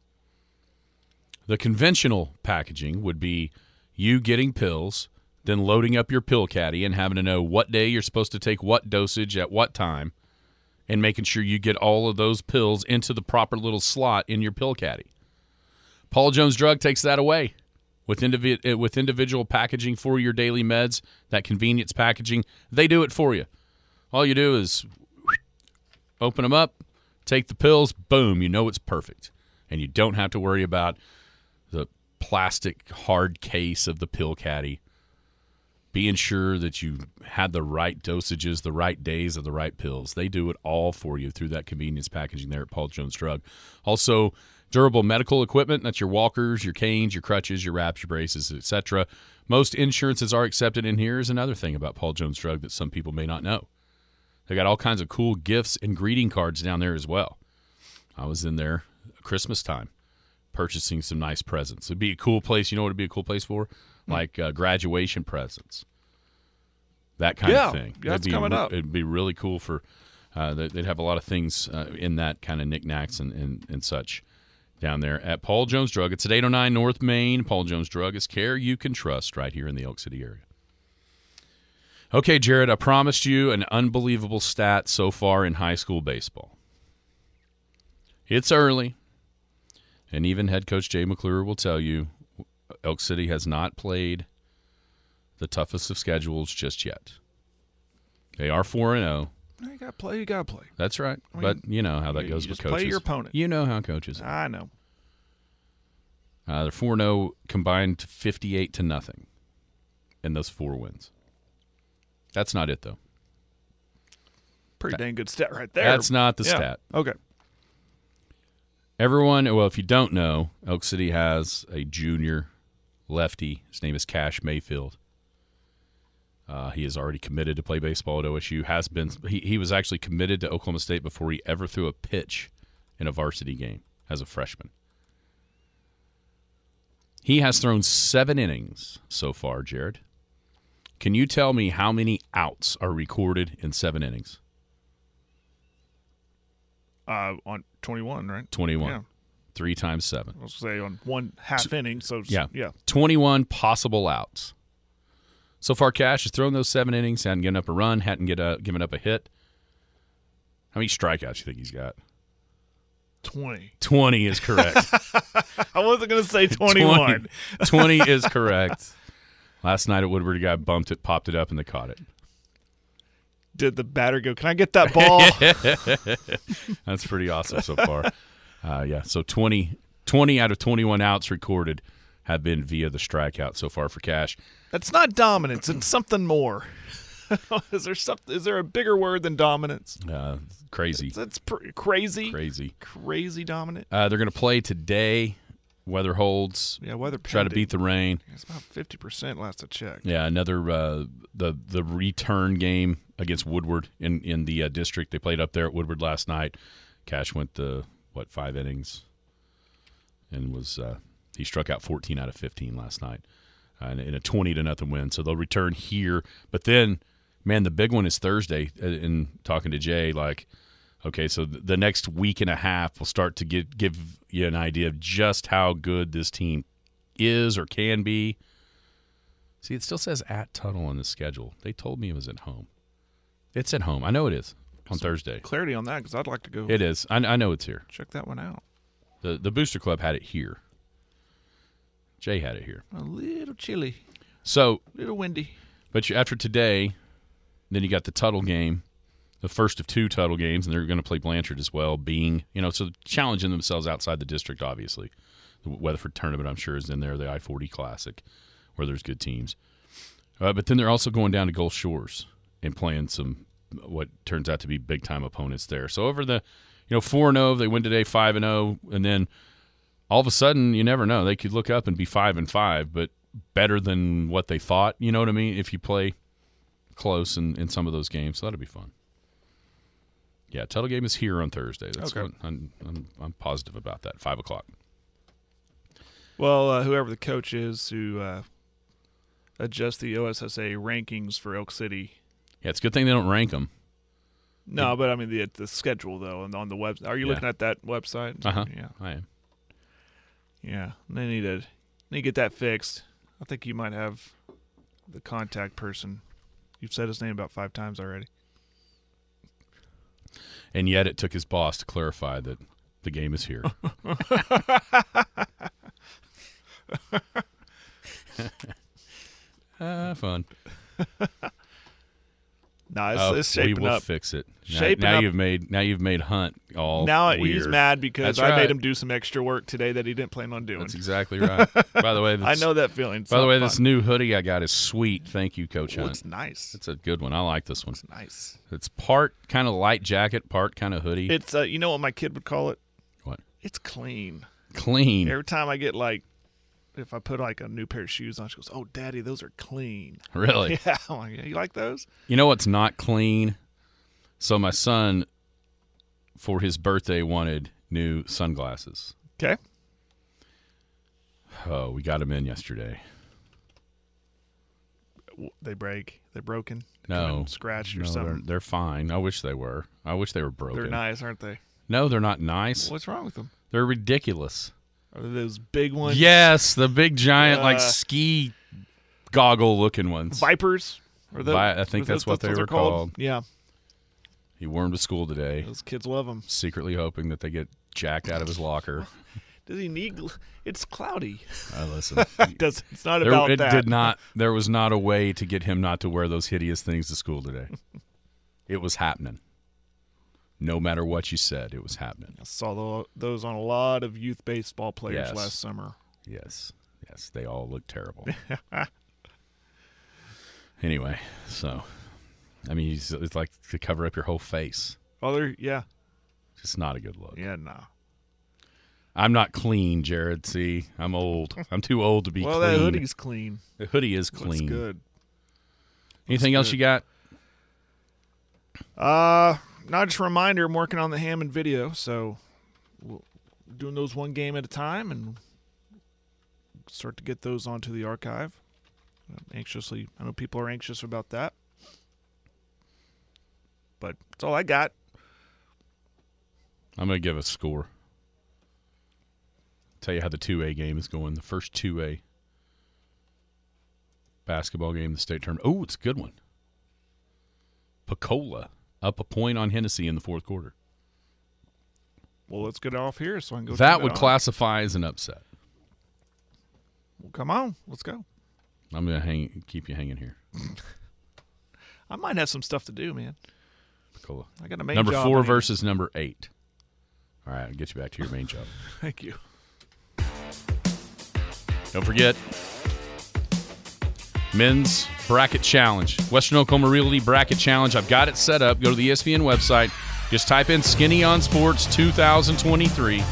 The conventional packaging would be you getting pills, then loading up your pill caddy and having to know what day you're supposed to take what dosage at what time and making sure you get all of those pills into the proper little slot in your pill caddy. Paul Jones Drug takes that away with indivi- uh, with individual packaging for your daily meds. That convenience packaging, they do it for you. All you do is open them up, take the pills, boom, you know it's perfect, and you don't have to worry about the plastic hard case of the pill caddy being sure that you had the right dosages, the right days of the right pills. They do it all for you through that convenience packaging there at Paul Jones Drug. Also, durable medical equipment, that's your walkers, your canes, your crutches, your wraps, your braces, etc. Most insurances are accepted in here is another thing about Paul Jones Drug that some people may not know. They got all kinds of cool gifts and greeting cards down there as well. I was in there Christmas time purchasing some nice presents. It'd be a cool place. You know what it'd be a cool place for? Like uh, graduation presents. That kind Yeah, of thing. yeah, that's It'd be coming re- up. It'd be really cool for. Uh, they- they'd have a lot of things uh, in that kind of knickknacks and, and, and such down there at Paul Jones Drug. It's at 809 North Main. Paul Jones Drug is care you can trust right here in the Elk City area. Okay, Jared, I promised you an unbelievable stat so far in high school baseball. It's early, and even head coach Jay McClure will tell you Elk City has not played the toughest of schedules just yet. They are 4 and 0. You got to play. You got to play. That's right. I mean, but you know how that you- goes you with just play coaches. your opponent. You know how coaches. are. I know. Uh, they're 4 0 combined 58 to nothing in those four wins. That's not it, though. Pretty dang good stat right there. That's not the Yeah. stat. Okay. Everyone, well, if you don't know, Elk City has a junior lefty. His name is Cash Mayfield. Uh, he is already committed to play baseball at OSU. Has been he, he was actually committed to Oklahoma State before he ever threw a pitch in a varsity game as a freshman. He has thrown seven innings so far, Jared. Can you tell me how many outs are recorded in seven innings? Uh, on 21, right? 21. Yeah. Three times seven. I was gonna say on one half inning. So Yeah. yeah. 21 possible outs. So far, Cash has thrown those seven innings, hadn't given up a run, hadn't get a, given up a hit. How many strikeouts you think he's got? 20. 20 is correct. I wasn't gonna say 21. 20, 20 is correct. Last night at Woodward, a guy bumped it, popped it up, and they caught it. Did the batter go? Can I get that ball? That's pretty awesome so far. Uh, yeah, so 20, 20 out of 21 outs recorded have been via the strikeout so far for Cash. That's not dominance. It's something more. is there something? Is there a bigger word than dominance? Uh, crazy. That's pr- crazy. Crazy. Crazy dominant. Uh, they're going to play today. Weather holds. Yeah, weather. Try to beat the rain. It's about fifty percent. Last I checked. Yeah, another uh, the the return game against Woodward in in the uh, district. They played up there at Woodward last night. Cash went the what five innings, and was uh, he struck out 14 out of 15 last night, uh, in, a 20 to nothing win. So they'll return here, but then, man, the big one is Thursday. uh, In talking to Jay, like, okay, so the next week and a half will start to give give you an idea of just how good this team is or can be. See, it still says at Tuttle on the schedule. They told me it was at home. It's at home. I know it is on Thursday. Clarity on that because I'd like to go It is. I, I know it's here. check that one out. The the Booster Club had it here. Jay had it here. A little chilly, So, a little windy. but you, after today, then you got the Tuttle game, the first of two Tuttle games, and they're going to play Blanchard as well. Being you know, so challenging themselves outside the district. Obviously, the Weatherford tournament, I'm sure, is in there. The I forty Classic, where there's good teams. Uh, but then they're also going down to Gulf Shores and playing some what turns out to be big time opponents there. So over the you know four and zero, they win today five and zero, and then all of a sudden you never know they could look up and be five and five, but better than what they thought. You know what I mean? If you play close in, in some of those games, so that'll be fun. Yeah, title game is here on Thursday. That's Okay. what I'm, I'm I'm positive about that. Five o'clock. Well, uh, whoever the coach is who uh, adjusts the OSSA rankings for Elk City. Yeah, it's a good thing they don't rank them. No, but I mean the the schedule though, and on the web. Are you Yeah. looking at that website? Uh huh. Yeah, I am. yeah. They need to need to get that fixed. I think you might have the contact person. You've said his name about five times already. And yet it took his boss to clarify that the game is here. Ah, fun. No, it's, Oh, it's we will up. fix it. Now- Shaping now up. you've made now you've made Hunt all now weird. he's mad because That's I right. made him do some extra work today that he didn't plan on doing. That's exactly right. by the way, I know that feeling. It's By the way, fun. this new hoodie I got is sweet. Thank you, Coach Hunt. it's nice. It's a good one. I like this one. It's nice. It's part kind of light jacket, part kind of hoodie. It's uh, you know what my kid would call it? what? It's clean. Clean. Every time I get like, if I put like a new pair of shoes on, she goes, "Oh, Daddy, those are clean." Really? Yeah, I'm like, you like those? You know what's not clean? So my son, for his birthday, wanted new sunglasses. Okay. Oh, we got him in yesterday. They break. They're broken. They No, scratched or no, they're, something. they're fine. I wish they were. I wish they were broken. They're nice, aren't they? No, they're not nice. What's wrong with them? They're ridiculous. Are those big ones? Yes, the big giant like Uh, ski goggle looking ones. Vipers. Or the, Vi- I think that's those- what they were called. Yeah, He wormed to school today, those kids love them. secretly hoping that they get jacked out of his locker. Does he need? gl- It's cloudy. I listen. Does it's not There, about it that. did not. There was not a way to get him not to wear those hideous things to school today. it was happening. No matter what you said, it was happening. I saw tho- those on a lot of youth baseball players Yes. last summer. Yes, yes, they all look terrible. anyway, so I mean, it's, it's like to cover up your whole face. Other, yeah, Just not a good look. yeah, no. I'm not clean, Jared. See, I'm old. I'm too old to be well, clean. that hoodie's clean. the hoodie is Looks clean. good. Anything else good. you got? Uh, not just a reminder. I'm working on the Hammon video, so we'll, doing those one game at a time, and start to get those onto the archive. I'm anxiously, I know people are anxious about that, but that's all I got. I'm to give a score. Tell you how the 2A game is going. The first 2A basketball game, the state tournament. Oh, it's a good one. Pocola up a point on Hennessey in the fourth quarter. Well, let's get off here so I can go. that would classify as an upset. Well, come on, let's go. I'm going to hang, keep you hanging here. I might have some stuff to do, man. Pocola. I got a main Number job four anyway. versus number eight. All right, I'll get you back to your main job. Thank you. Don't forget men's bracket challenge. Western Oklahoma Realty bracket challenge. I've got it set up. Go to the ESPN website. Just type in Skinny on Sports 2023.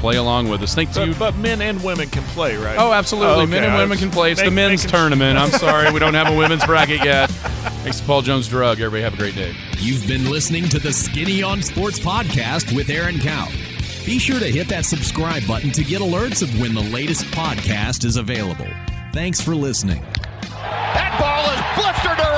Play along with us. Thank you. But, but men and women can play, right? Oh, absolutely. Oh, Men and women can play. It's the men's making- tournament. I'm sorry. We don't have a women's bracket yet. Thanks to Paul Jones Drug. Everybody have a great day. You've been listening to the Skinny on Sports podcast with Aaron Cow. Be sure to hit that subscribe button to get alerts of when the latest podcast is available. Thanks for listening. That ball is blistered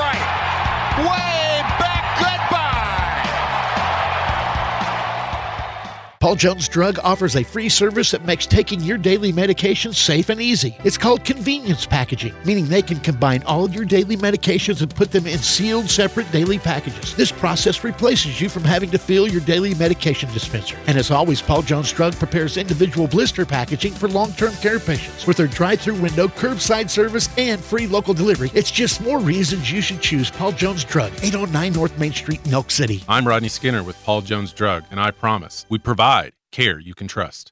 Paul Jones Drug offers a free service that makes taking your daily medications safe and easy. It's called convenience packaging, meaning they can combine all of your daily medications and put them in sealed, separate daily packages. This process replaces you from having to fill your daily medication dispenser. And as always, Paul Jones Drug prepares individual blister packaging for long term care patients. With their drive through window, curbside service, and free local delivery, it's just more reasons you should choose Paul Jones Drug, 809 North Main Street, Elk City. I'm Rodney Skinner with Paul Jones Drug, and I promise we provide care you can trust.